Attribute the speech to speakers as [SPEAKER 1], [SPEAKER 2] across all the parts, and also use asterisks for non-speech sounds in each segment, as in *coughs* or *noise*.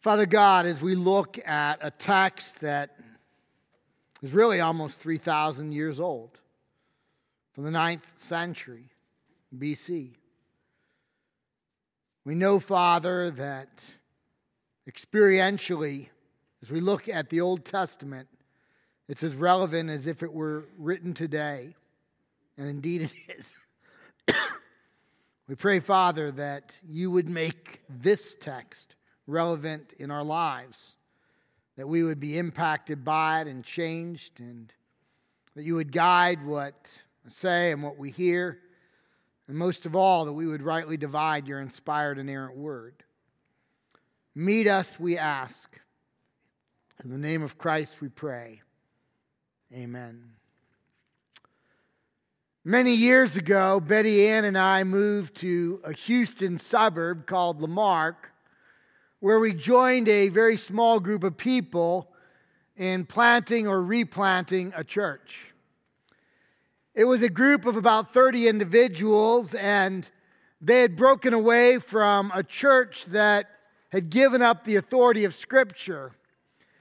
[SPEAKER 1] Father God, as we look at a text that is really almost 3,000 years old, from the ninth century BC, we know, Father, that experientially, as we look at the Old Testament, it's as relevant as if it were written today. And indeed it is. *coughs* we pray, Father, that you would make this text relevant in our lives, that we would be impacted by it and changed, and that you would guide what I say and what we hear, and most of all, that we would rightly divide your inspired, inerrant word. Meet us, we ask. In the name of Christ, we pray. Amen. Many years ago, Betty Ann and I moved to a Houston suburb called La Marque where we joined a very small group of people in planting or replanting a church. It was a group of about 30 individuals, and they had broken away from a church that had given up the authority of Scripture.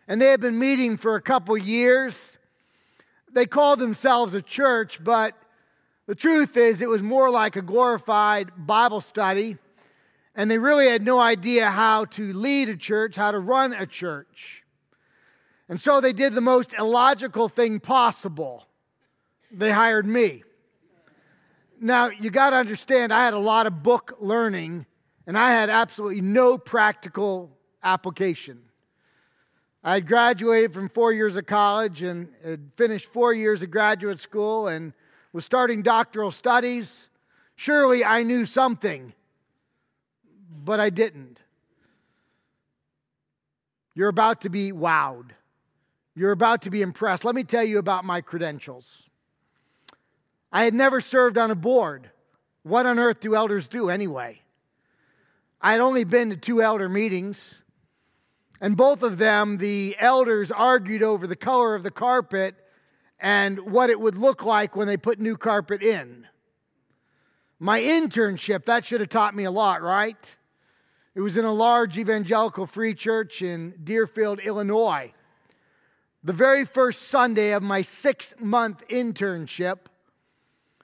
[SPEAKER 1] And they had been meeting for a couple years. They called themselves a church, but the truth is, it was more like a glorified Bible study and they really had no idea how to lead a church, how to run a church. And so they did the most illogical thing possible they hired me. Now, you got to understand, I had a lot of book learning, and I had absolutely no practical application. I had graduated from four years of college and had finished four years of graduate school and was starting doctoral studies. Surely I knew something but I didn't. You're about to be wowed. You're about to be impressed. Let me tell you about my credentials. I had never served on a board. What on earth do elders do anyway? I had only been to two elder meetings, and both of them, the elders argued over the color of the carpet and what it would look like when they put new carpet in. My internship, that should have taught me a lot, right? It was in a large evangelical free church in Deerfield, Illinois. The very first Sunday of my six month internship,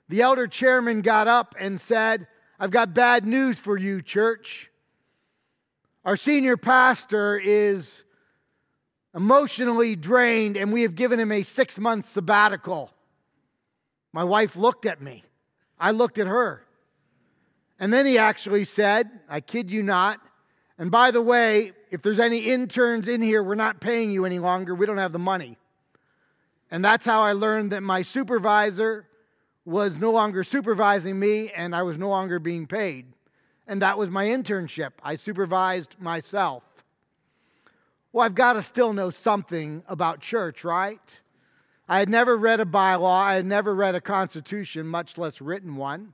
[SPEAKER 1] the elder chairman got up and said, I've got bad news for you, church. Our senior pastor is emotionally drained, and we have given him a six month sabbatical. My wife looked at me. I looked at her. And then he actually said, I kid you not, and by the way, if there's any interns in here, we're not paying you any longer. We don't have the money. And that's how I learned that my supervisor was no longer supervising me and I was no longer being paid. And that was my internship. I supervised myself. Well, I've got to still know something about church, right? I had never read a bylaw, I had never read a constitution, much less written one.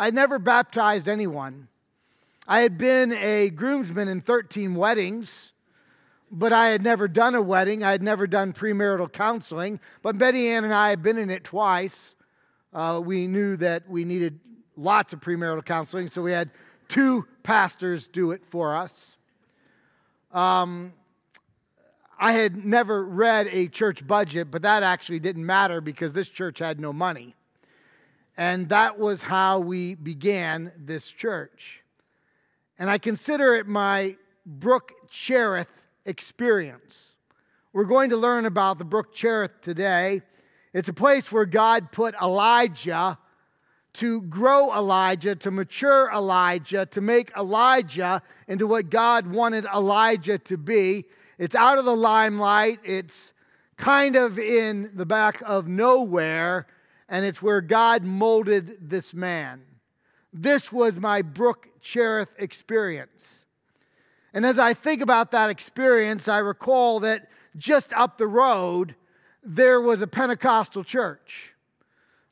[SPEAKER 1] I never baptized anyone. I had been a groomsman in 13 weddings, but I had never done a wedding. I had never done premarital counseling. But Betty Ann and I had been in it twice. Uh, we knew that we needed lots of premarital counseling, so we had two pastors do it for us. Um, I had never read a church budget, but that actually didn't matter because this church had no money. And that was how we began this church and I consider it my Brook Cherith experience. We're going to learn about the Brook Cherith today. It's a place where God put Elijah to grow Elijah, to mature Elijah, to make Elijah into what God wanted Elijah to be. It's out of the limelight, it's kind of in the back of nowhere, and it's where God molded this man. This was my Brook Cherith experience. And as I think about that experience, I recall that just up the road, there was a Pentecostal church.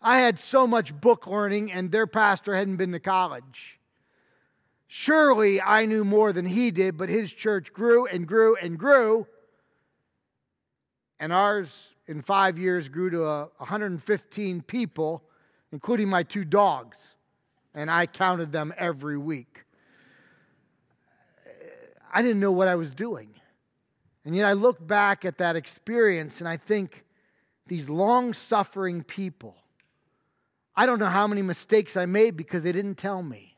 [SPEAKER 1] I had so much book learning, and their pastor hadn't been to college. Surely I knew more than he did, but his church grew and grew and grew. And ours, in five years, grew to uh, 115 people, including my two dogs and I counted them every week. I didn't know what I was doing. And yet I look back at that experience and I think these long suffering people, I don't know how many mistakes I made because they didn't tell me.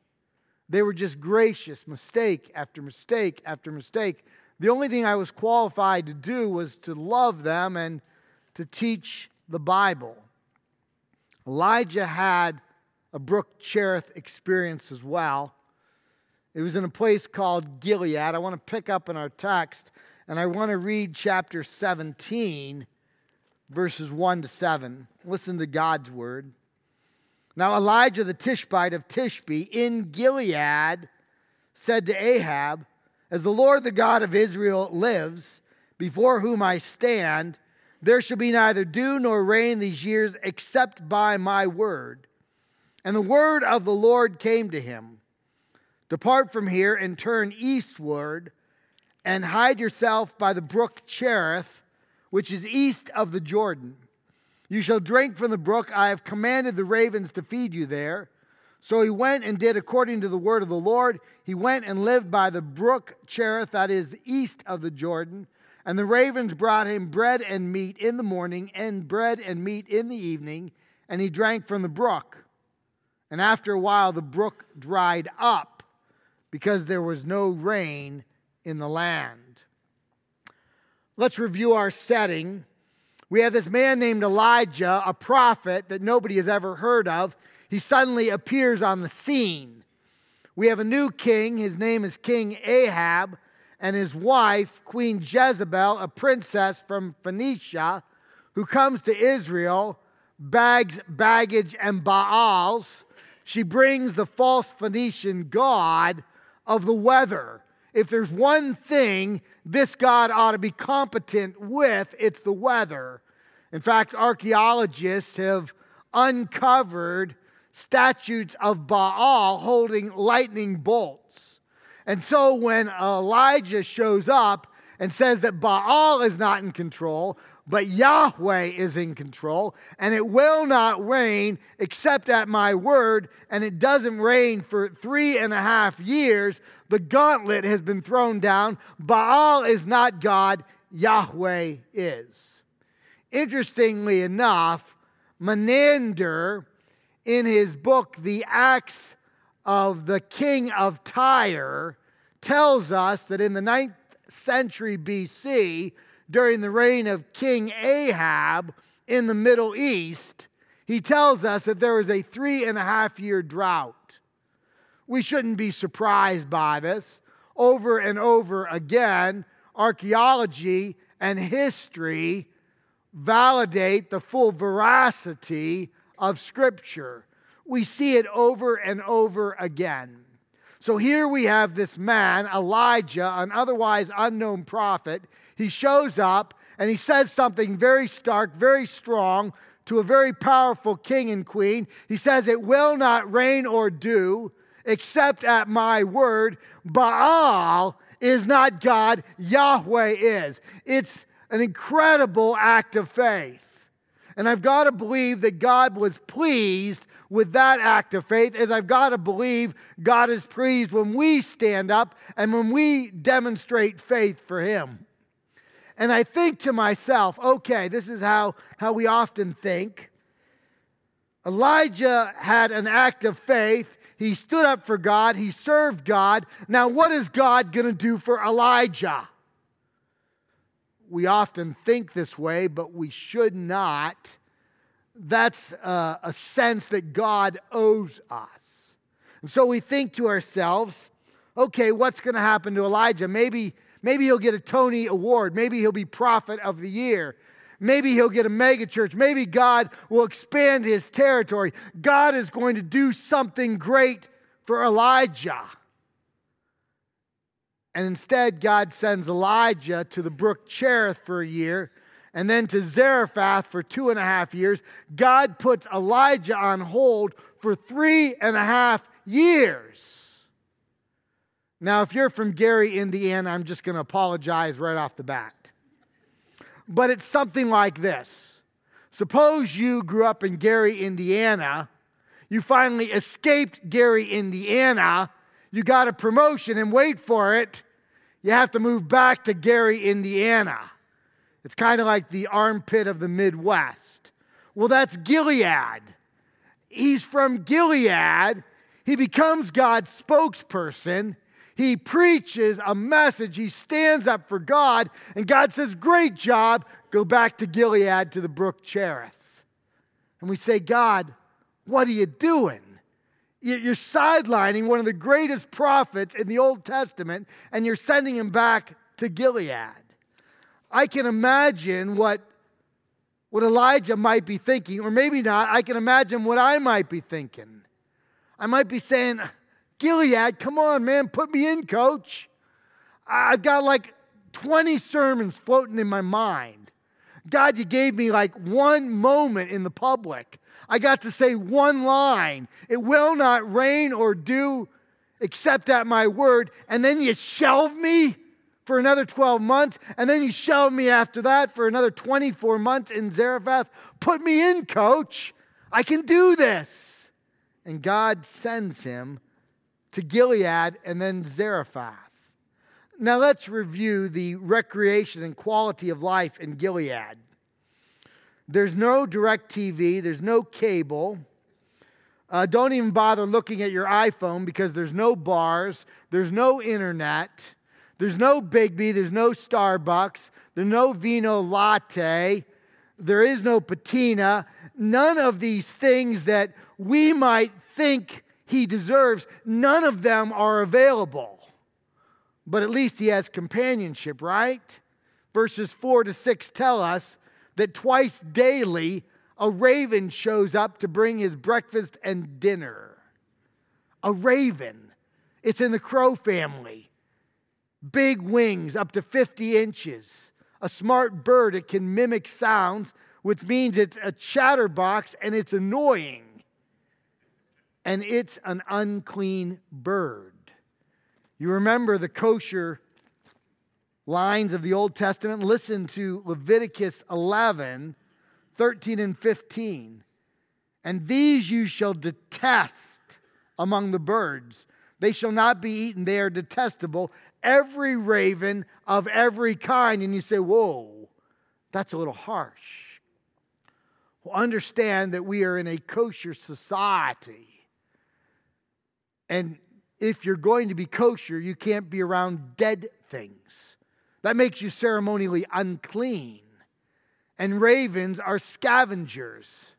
[SPEAKER 1] They were just gracious, mistake after mistake after mistake. The only thing I was qualified to do was to love them and to teach the Bible. Elijah had a Brook Cherith experience as well. It was in a place called Gilead. I want to pick up in our text and I want to read chapter 17, verses 1 to 7. Listen to God's word. Now, Elijah the Tishbite of Tishbe in Gilead said to Ahab, As the Lord the God of Israel lives, before whom I stand, there shall be neither dew nor rain these years except by my word. And the word of the Lord came to him Depart from here and turn eastward and hide yourself by the brook Cherith, which is east of the Jordan. You shall drink from the brook. I have commanded the ravens to feed you there. So he went and did according to the word of the Lord. He went and lived by the brook Cherith, that is, east of the Jordan. And the ravens brought him bread and meat in the morning, and bread and meat in the evening, and he drank from the brook. And after a while, the brook dried up because there was no rain in the land. Let's review our setting. We have this man named Elijah, a prophet that nobody has ever heard of. He suddenly appears on the scene. We have a new king. His name is King Ahab, and his wife, Queen Jezebel, a princess from Phoenicia, who comes to Israel, bags baggage and Baals. She brings the false Phoenician god of the weather. If there's one thing this God ought to be competent with, it's the weather. In fact, archaeologists have uncovered statues of Baal holding lightning bolts. And so when Elijah shows up and says that Baal is not in control, but Yahweh is in control, and it will not rain except at my word, and it doesn't rain for three and a half years. The gauntlet has been thrown down. Baal is not God, Yahweh is. Interestingly enough, Menander, in his book, The Acts of the King of Tyre, tells us that in the ninth century BC, during the reign of King Ahab in the Middle East, he tells us that there was a three and a half year drought. We shouldn't be surprised by this. Over and over again, archaeology and history validate the full veracity of Scripture. We see it over and over again. So here we have this man, Elijah, an otherwise unknown prophet. He shows up and he says something very stark, very strong to a very powerful king and queen. He says, It will not rain or dew except at my word. Baal is not God, Yahweh is. It's an incredible act of faith. And I've got to believe that God was pleased with that act of faith is I've got to believe God is pleased when we stand up and when we demonstrate faith for Him. And I think to myself, okay, this is how, how we often think. Elijah had an act of faith. He stood up for God. He served God. Now, what is God going to do for Elijah? We often think this way, but we should not that's a, sense that God owes us. And so we think to ourselves, okay, what's going to happen to Elijah? Maybe, maybe he'll get a Tony Award. Maybe he'll be Prophet of the Year. Maybe he'll get a megachurch. Maybe God will expand his territory. God is going to do something great for Elijah. And instead, God sends Elijah to the brook Cherith for a year and then to Zarephath for two and a half years. God puts Elijah on hold for three and a half years. Now, if you're from Gary, Indiana, I'm just going to apologize right off the bat. But it's something like this Suppose you grew up in Gary, Indiana, you finally escaped Gary, Indiana, you got a promotion, and wait for it, you have to move back to Gary, Indiana. It's kind of like the armpit of the Midwest. Well, that's Gilead. He's from Gilead. He becomes God's spokesperson. He preaches a message. He stands up for God. And God says, Great job. Go back to Gilead to the brook Cherith. And we say, God, what are you doing? You're sidelining one of the greatest prophets in the Old Testament and you're sending him back to Gilead. I can imagine what, what Elijah might be thinking, or maybe not. I can imagine what I might be thinking. I might be saying, Gilead, come on, man, put me in, coach. I've got like 20 sermons floating in my mind. God, you gave me like one moment in the public. I got to say one line It will not rain or dew except at my word. And then you shelve me for another 12 months. And then you shelve me after that for another 24 months in Zarephath. Put me in, coach. I can do this. And God sends him to Gilead and then Zarephath. Now let's review the recreation and quality of life in Gilead. There's no DirecTV, there's no cable. Uh, don't even bother looking at your iPhone because there's no bars, there's no internet, there's no Biggby, there's no Starbucks, there's no Vino Latte, there is no patina. None of these things that we might think he deserves, none of them are available. But at least he has companionship, right? Verses 4 to 6 tell us that twice daily a raven shows up to bring his breakfast and dinner. A raven. It's in the crow family. Big wings up to 50 inches. A smart bird, it can mimic sounds, which means it's a chatterbox and it's annoying. And it's an unclean bird. You remember the kosher lines of the Old Testament, listen to Leviticus 11, 13, and 15. And these you shall detest among the birds. They shall not be eaten, they are detestable. Every raven of every kind. And you say, whoa, that's a little harsh. Well, understand that we are in a kosher society. And if you're going to be kosher, you can't be around dead things. That makes you ceremonially unclean. And ravens are scavengers.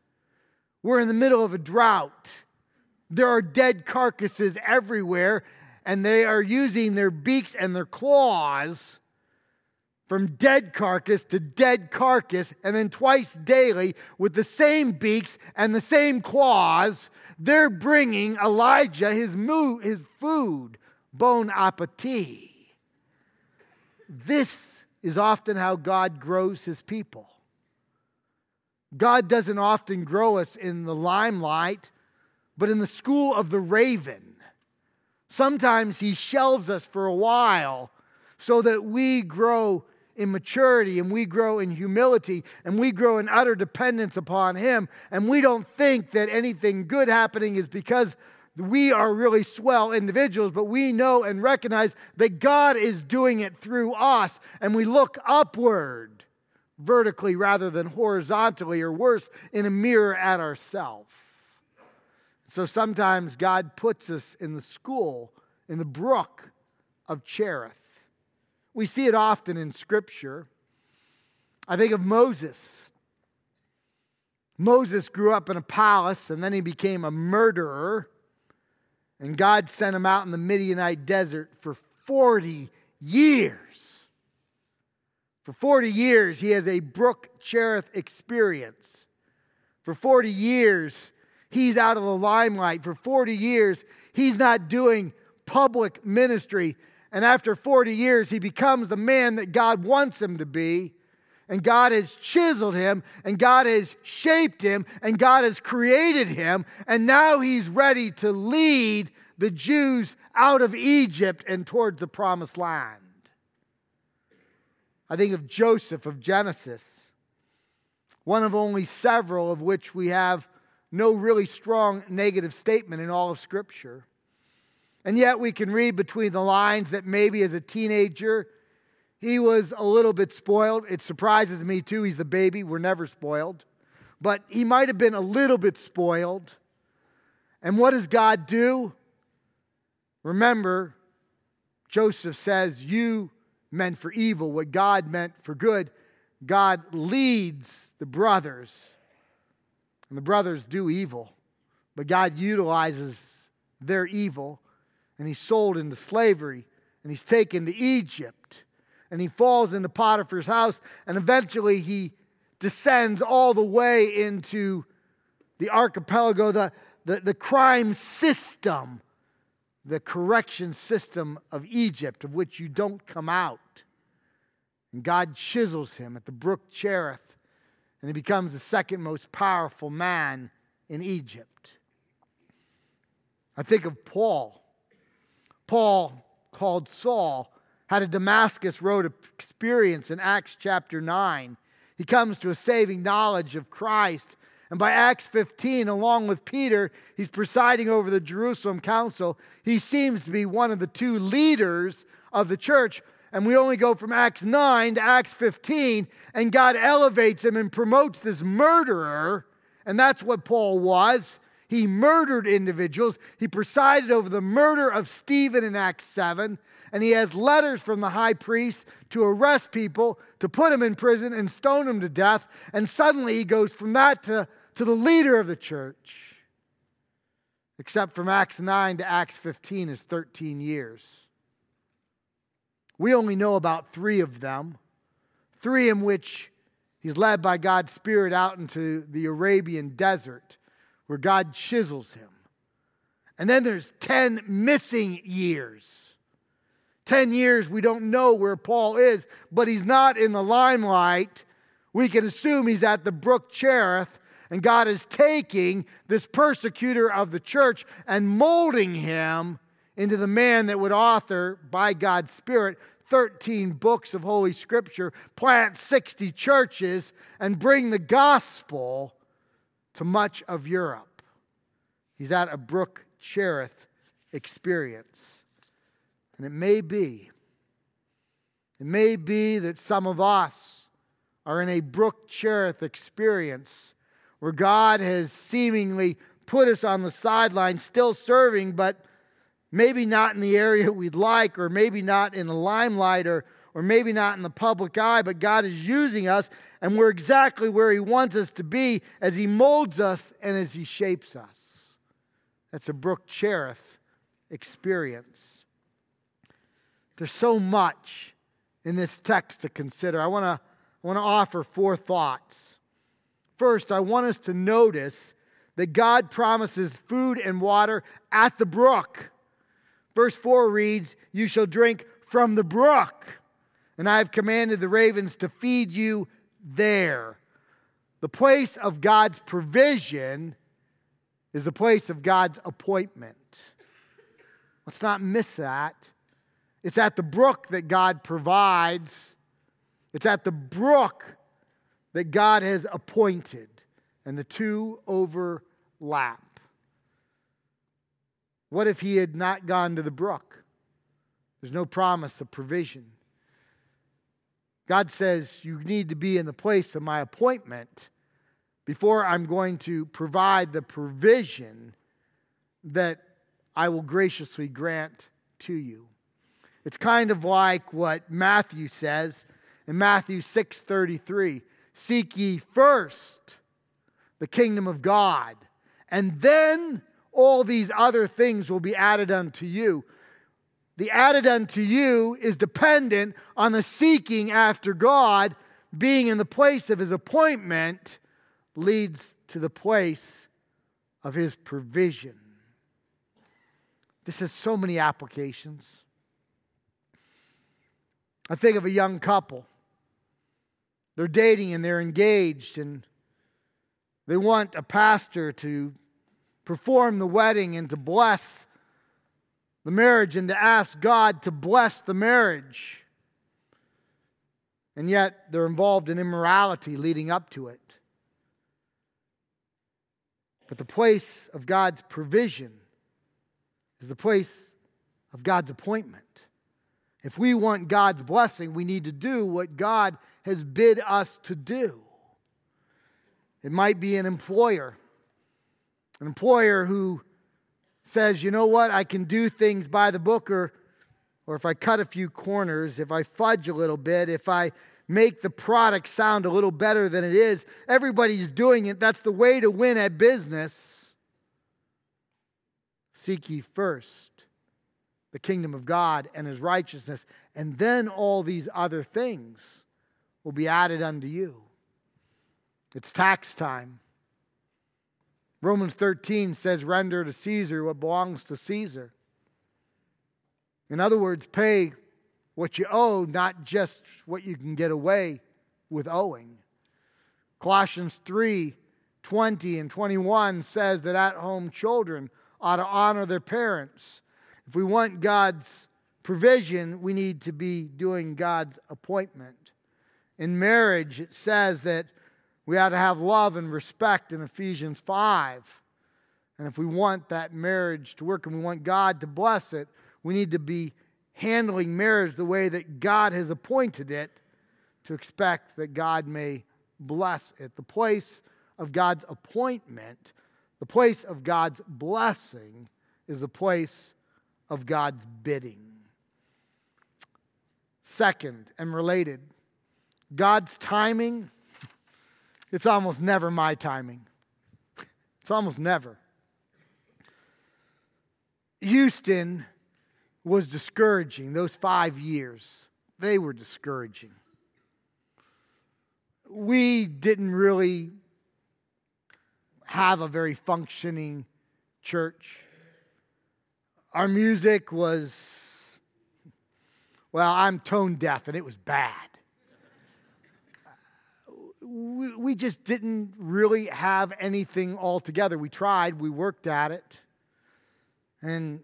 [SPEAKER 1] We're in the middle of a drought. There are dead carcasses everywhere, and they are using their beaks and their claws from dead carcass to dead carcass, and then twice daily with the same beaks and the same claws, they're bringing Elijah his, mo- his food, bon appetit. This is often how God grows his people. God doesn't often grow us in the limelight, but in the school of the raven. Sometimes he shelves us for a while so that we grow in maturity and we grow in humility and we grow in utter dependence upon him. And we don't think that anything good happening is because we are really swell individuals, but we know and recognize that God is doing it through us, and we look upward vertically rather than horizontally, or worse, in a mirror at ourselves. So sometimes God puts us in the school, in the brook of Cherith. We see it often in Scripture. I think of Moses. Moses grew up in a palace and then he became a murderer. And God sent him out in the Midianite desert for 40 years. For 40 years, he has a Brook Cherith experience. For 40 years, he's out of the limelight. For 40 years, he's not doing public ministry. And after 40 years, he becomes the man that God wants him to be. And God has chiseled him, and God has shaped him, and God has created him. And now he's ready to lead the Jews out of Egypt and towards the promised land. I think of Joseph of Genesis, one of only several of which we have no really strong negative statement in all of Scripture. And yet we can read between the lines that maybe as a teenager, he was a little bit spoiled. It surprises me too. He's the baby. We're never spoiled. But he might have been a little bit spoiled. And what does God do? Remember, Joseph says, You meant for evil what God meant for good. God leads the brothers, and the brothers do evil, but God utilizes their evil, and he's sold into slavery, and he's taken to Egypt, and he falls into Potiphar's house, and eventually he descends all the way into the archipelago, the, the, the crime system, the correction system of Egypt, of which you don't come out. And God chisels him at the brook Cherith, and he becomes the second most powerful man in Egypt. I think of Paul. Paul, called Saul, had a Damascus Road experience in Acts chapter 9. He comes to a saving knowledge of Christ. And by Acts 15, along with Peter, he's presiding over the Jerusalem council. He seems to be one of the two leaders of the church and we only go from Acts 9 to Acts 15, and God elevates him and promotes this murderer, and that's what Paul was. He murdered individuals. He presided over the murder of Stephen in Acts 7, and he has letters from the high priest to arrest people, to put them in prison and stone them to death, and suddenly he goes from that to, to the leader of the church. Except from Acts 9 to Acts 15 is 13 years. We only know about three of them, three in which he's led by God's Spirit out into the Arabian desert where God chisels him. And then there's 10 missing years. 10 years we don't know where Paul is, but he's not in the limelight. We can assume he's at the brook Cherith, and God is taking this persecutor of the church and molding him into the man that would author, by God's Spirit, 13 books of Holy Scripture, plant 60 churches, and bring the gospel to much of Europe. He's at a Brook Cherith experience. And it may be, it may be that some of us are in a Brook Cherith experience where God has seemingly put us on the sideline, still serving, but maybe not in the area we'd like, or maybe not in the limelight, or, or maybe not in the public eye, but God is using us, and we're exactly where He wants us to be as He molds us and as He shapes us. That's a Brook Cherith experience. There's so much in this text to consider. I want to I want to offer four thoughts. First, I want us to notice that God promises food and water at the brook. Verse 4 reads, You shall drink from the brook, and I have commanded the ravens to feed you there. The place of God's provision is the place of God's appointment. Let's not miss that. It's at the brook that God provides, it's at the brook that God has appointed, and the two overlap. What if he had not gone to the brook? There's no promise of provision. God says, You need to be in the place of my appointment before I'm going to provide the provision that I will graciously grant to you. It's kind of like what Matthew says in Matthew 6:33, "Seek ye first the kingdom of God, and then all these other things will be added unto you. The added unto you is dependent on the seeking after God being in the place of his appointment leads to the place of his provision. This has so many applications. I think of a young couple. They're dating and they're engaged, and they want a pastor to perform the wedding and to bless the marriage and to ask God to bless the marriage. And yet they're involved in immorality leading up to it. But the place of God's provision is the place of God's appointment. If we want God's blessing, we need to do what God has bid us to do. It might be an employer, an employer who says, you know what, I can do things by the book, or, or if I cut a few corners, if I fudge a little bit, if I make the product sound a little better than it is, everybody's doing it. That's the way to win at business. Seek ye first the kingdom of God and his righteousness, and then all these other things will be added unto you. It's tax time. Romans 13 says, Render to Caesar what belongs to Caesar. In other words, pay what you owe, not just what you can get away with owing. Colossians 3 20 and 21 says that at home children ought to honor their parents. If we want God's provision, we need to be doing God's appointment. In marriage, it says that we ought to have love and respect in Ephesians 5. And if we want that marriage to work and we want God to bless it, we need to be handling marriage the way that God has appointed it to expect that God may bless it. The place of God's appointment, the place of God's blessing, is the place of God's bidding. Second, and related, God's timing it's almost never my timing. It's almost never. Houston was discouraging. Those five years, they were discouraging. We didn't really have a very functioning church. Our music was, well, I'm tone deaf, and it was bad we, we just didn't really have anything all together. We tried, we worked at it. And,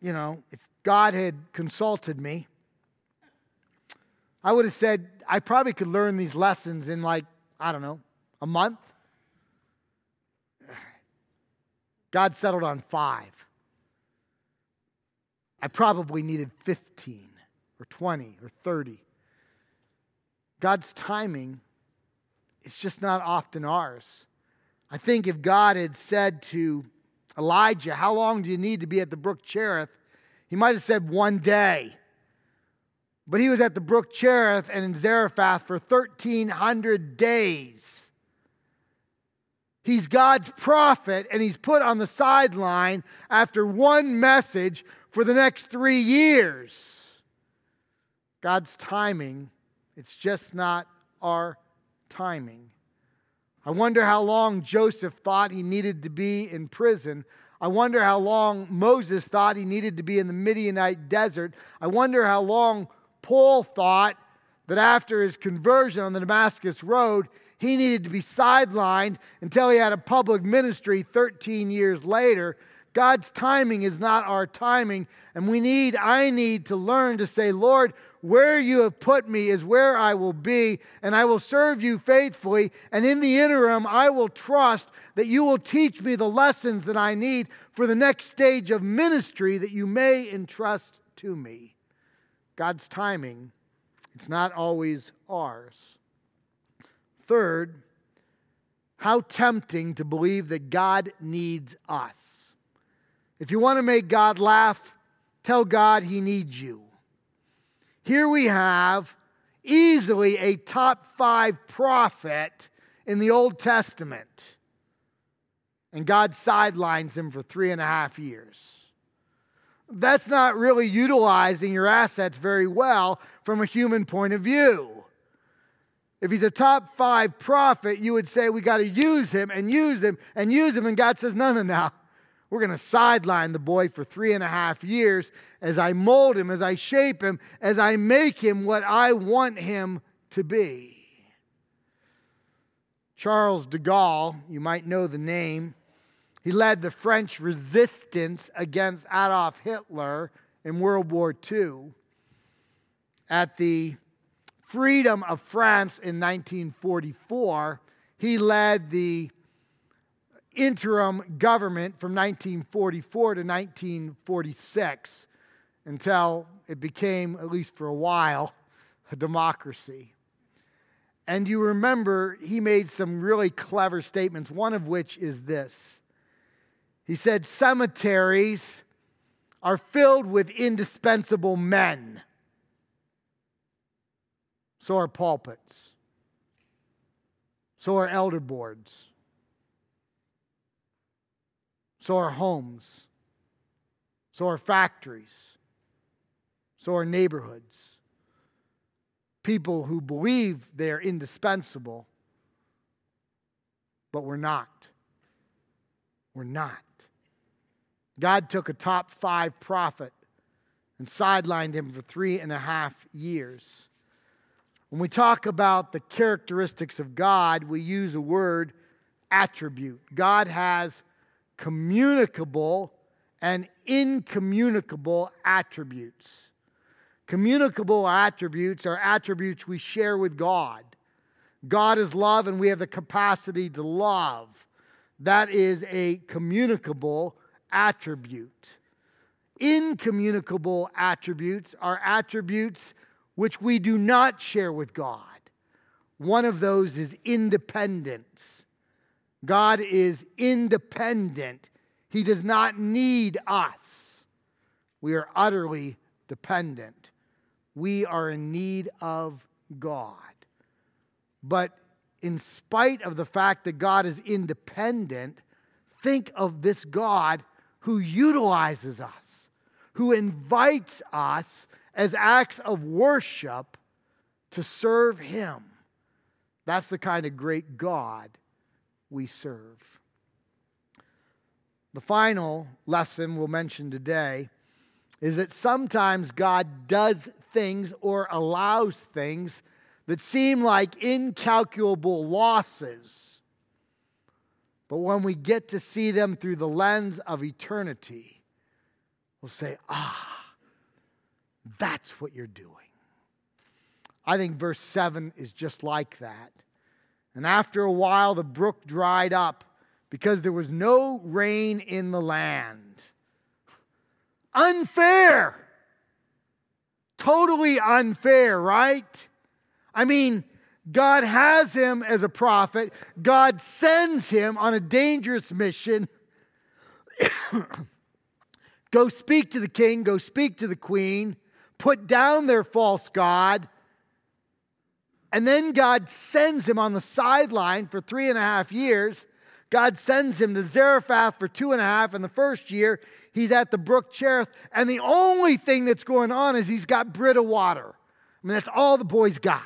[SPEAKER 1] you know, if God had consulted me, I would have said, I probably could learn these lessons in like, I don't know, a month. God settled on five. I probably needed 15 or 20 or 30. God's timing it's just not often ours. I think if God had said to Elijah, How long do you need to be at the brook Cherith? He might have said one day. But he was at the brook Cherith and in Zarephath for 1,300 days. He's God's prophet, and he's put on the sideline after one message for the next three years. God's timing, it's just not our timing. I wonder how long Joseph thought he needed to be in prison. I wonder how long Moses thought he needed to be in the Midianite desert. I wonder how long Paul thought that after his conversion on the Damascus Road, he needed to be sidelined until he had a public ministry 13 years later. God's timing is not our timing, and we need, I need to learn to say, Lord, where you have put me is where I will be, and I will serve you faithfully. And in the interim, I will trust that you will teach me the lessons that I need for the next stage of ministry that you may entrust to me. God's timing, it's not always ours. Third, how tempting to believe that God needs us. If you want to make God laugh, tell God he needs you. Here we have easily a top five prophet in the Old Testament. And God sidelines him for three and a half years. That's not really utilizing your assets very well from a human point of view. If he's a top five prophet, you would say we got to use him and use him and use him. And God says, no, no, no. We're going to sideline the boy for three and a half years as I mold him, as I shape him, as I make him what I want him to be. Charles de Gaulle, you might know the name, he led the French resistance against Adolf Hitler in World War II. At the freedom of France in 1944, he led the interim government from 1944 to 1946. until it became, at least for a while, a democracy. And you remember he made some really clever statements, one of which is this. He said, Cemeteries are filled with indispensable men. So are pulpits. So are elder boards. So are homes. So are factories. So are neighborhoods people who believe they're indispensable, but we're not. We're not. God took a top five prophet and sidelined him for three and a half years. When we talk about the characteristics of God, we use a word attribute. God has communicable and incommunicable attributes. Communicable attributes are attributes we share with God. God is love, and we have the capacity to love. That is a communicable attribute. Incommunicable attributes are attributes which we do not share with God. One of those is independence. God is independent, He does not need us. We are utterly dependent we are in need of God. But in spite of the fact that God is independent, think of this God who utilizes us, who invites us as acts of worship to serve Him. That's the kind of great God we serve. The final lesson we'll mention today is that sometimes God does things or allows things that seem like incalculable losses. But when we get to see them through the lens of eternity, we'll say, ah, that's what you're doing. I think verse 7 is just like that. And after a while, the brook dried up because there was no rain in the land. Unfair. Totally unfair, right? I mean, God has him as a prophet, God sends him on a dangerous mission. *coughs* go speak to the king, go speak to the queen, put down their false God. And then God sends him on the sideline for three and a half years. God sends him to Zarephath for two and a half. In the first year, he's at the brook Cherith, and the only thing that's going on is he's got Brita water. I mean, that's all the boy's got.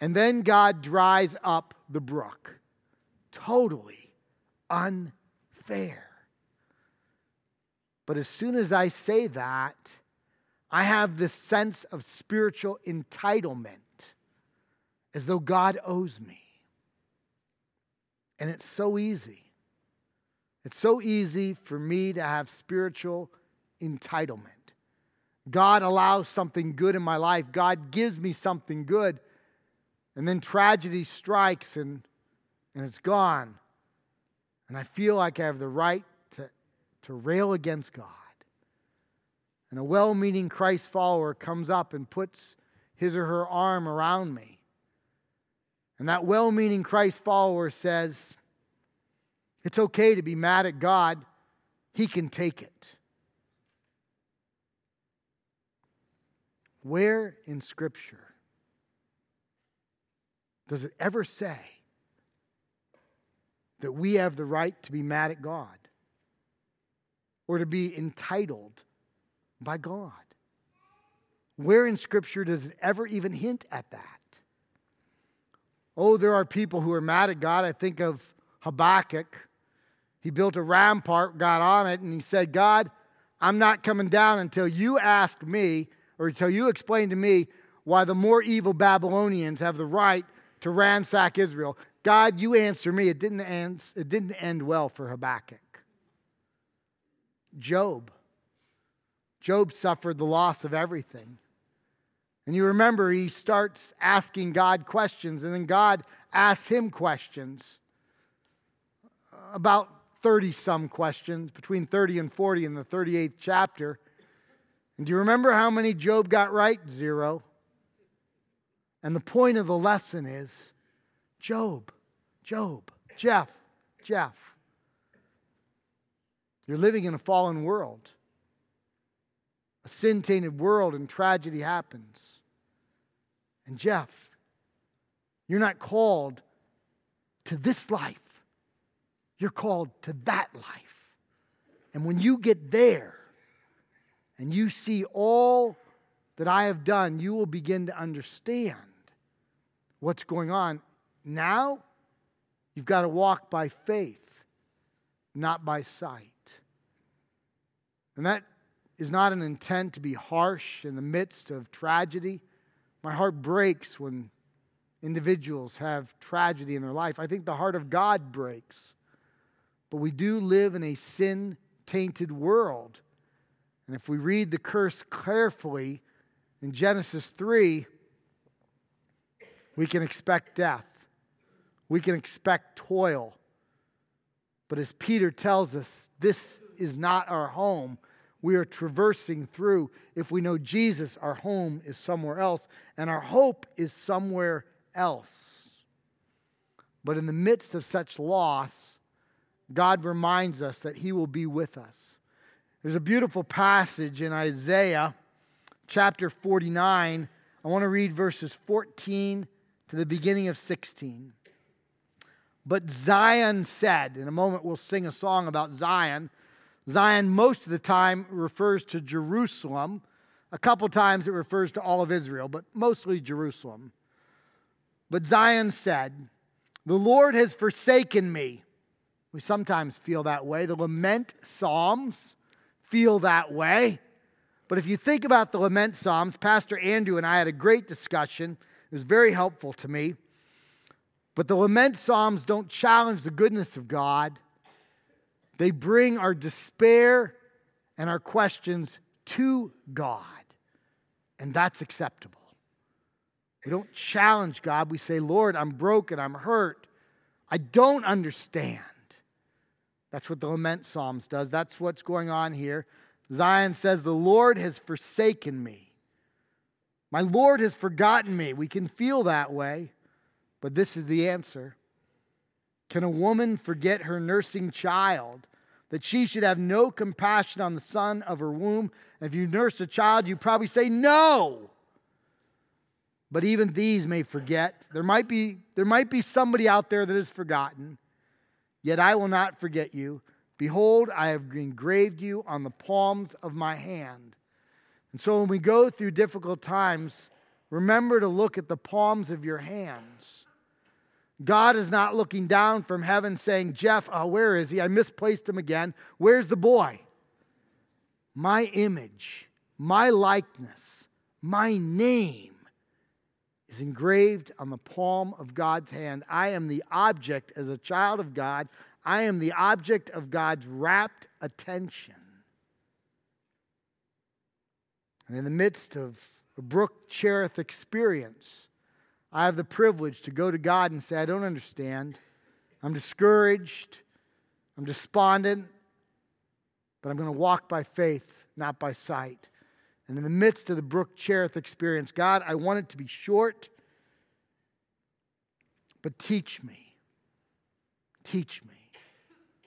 [SPEAKER 1] And then God dries up the brook. Totally unfair. But as soon as I say that, I have this sense of spiritual entitlement as though God owes me. And it's so easy. It's so easy for me to have spiritual entitlement. God allows something good in my life, God gives me something good, and then tragedy strikes and, and it's gone. And I feel like I have the right to, to rail against God. And a well meaning Christ follower comes up and puts his or her arm around me and that well meaning Christ follower says, It's okay to be mad at God, He can take it. Where in Scripture does it ever say that we have the right to be mad at God or to be entitled by God? Where in Scripture does it ever even hint at that? Oh, there are people who are mad at God. I think of Habakkuk. He built a rampart, got on it, and he said, God, I'm not coming down until you ask me or until you explain to me why the more evil Babylonians have the right to ransack Israel. God, you answer me. It didn't end, it didn't end well for Habakkuk. Job. Job suffered the loss of everything. And you remember, he starts asking God questions, and then God asks him questions. Uh, about 30 some questions, between 30 and 40 in the 38th chapter. And do you remember how many Job got right? Zero. And the point of the lesson is Job, Job, Jeff, Jeff. You're living in a fallen world, sin tainted world, and tragedy happens. And Jeff, you're not called to this life, you're called to that life. And when you get there, and you see all that I have done, you will begin to understand what's going on. Now, you've got to walk by faith, not by sight. And that is not an intent to be harsh in the midst of tragedy. My heart breaks when individuals have tragedy in their life. I think the heart of God breaks. But we do live in a sin tainted world and if we read the curse carefully in Genesis 3, we can expect death. We can expect toil. But as Peter tells us, this is not our home. We are traversing through. If we know Jesus, our home is somewhere else, and our hope is somewhere else. But in the midst of such loss, God reminds us that He will be with us. There's a beautiful passage in Isaiah chapter 49. I want to read verses 14 to the beginning of 16. But Zion said, in a moment we'll sing a song about Zion. Zion, most of the time, refers to Jerusalem. A couple times it refers to all of Israel, but mostly Jerusalem. But Zion said, The Lord has forsaken me. We sometimes feel that way. The lament Psalms feel that way. But if you think about the lament psalms, Pastor Andrew and I had a great discussion. It was very helpful to me. But the lament psalms don't challenge the goodness of God, they bring our despair and our questions to God. And that's acceptable. We don't challenge God. We say, Lord, I'm broken, I'm hurt, I don't understand. That's what the lament psalms does. That's what's going on here. Zion says, "The Lord has forsaken me. My Lord has forgotten me." We can feel that way, but this is the answer. Can a woman forget her nursing child? That she should have no compassion on the son of her womb? if you nurse a child, you probably say no. But even these may forget. There might be, there might be somebody out there that has forgotten. Yet I will not forget you. Behold, I have engraved you on the palms of my hand. And so when we go through difficult times, remember to look at the palms of your hands. God is not looking down from heaven saying, Jeff, oh, where is he? I misplaced him again. Where's the boy? My image, my likeness, my name is engraved on the palm of God's hand. I am the object, as a child of God, I am the object of God's rapt attention. And in the midst of a Brook Cherith experience, I have the privilege to go to God and say, I don't understand. I'm discouraged. I'm despondent. But I'm going to walk by faith, not by sight. And in the midst of the Brook Cherith experience, God, I want it to be short, but teach me. Teach me.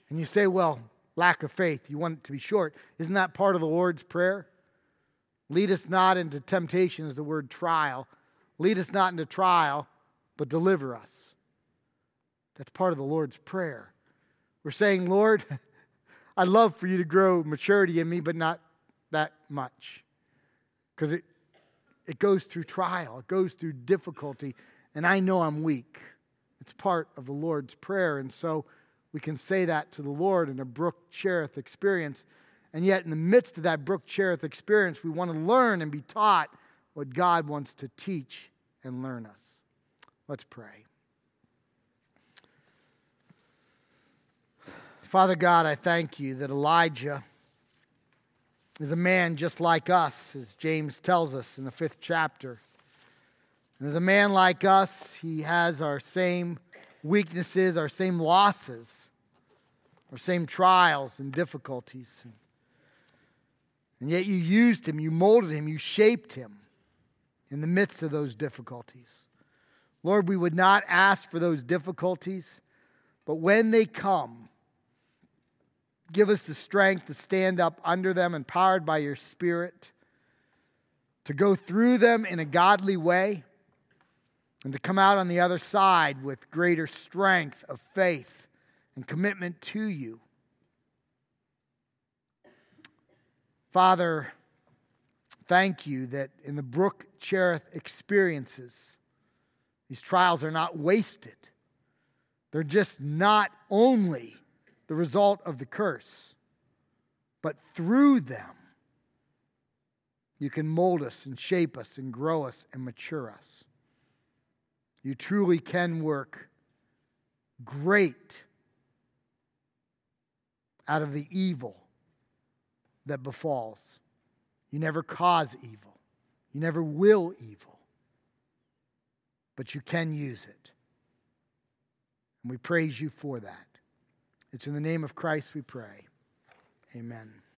[SPEAKER 1] And you say, well, lack of faith, you want it to be short. Isn't that part of the Lord's Prayer? Lead us not into temptation is the word trial. Lead us not into trial, but deliver us. That's part of the Lord's Prayer. We're saying, Lord, *laughs* I'd love for you to grow maturity in me, but not that much because it, it goes through trial, it goes through difficulty, and I know I'm weak. It's part of the Lord's Prayer. And so we can say that to the Lord in a Brook Cherith experience. And yet, in the midst of that Brook Cherith experience, we want to learn and be taught what God wants to teach and learn us. Let's pray. Father God, I thank you that Elijah is a man just like us, as James tells us in the fifth chapter. And as a man like us, he has our same weaknesses, our same losses, our same trials and difficulties. And yet you used him, you molded him, you shaped him in the midst of those difficulties. Lord, we would not ask for those difficulties, but when they come, give us the strength to stand up under them, empowered by your Spirit, to go through them in a godly way, and to come out on the other side with greater strength of faith and commitment to you. Father, thank you that in the Brook Cherith experiences, these trials are not wasted. They're just not only the result of the curse, but through them, you can mold us and shape us and grow us and mature us. You truly can work great out of the evil that befalls. You never cause evil, you never will evil, but you can use it. And we praise you for that. It's in the name of Christ we pray. Amen.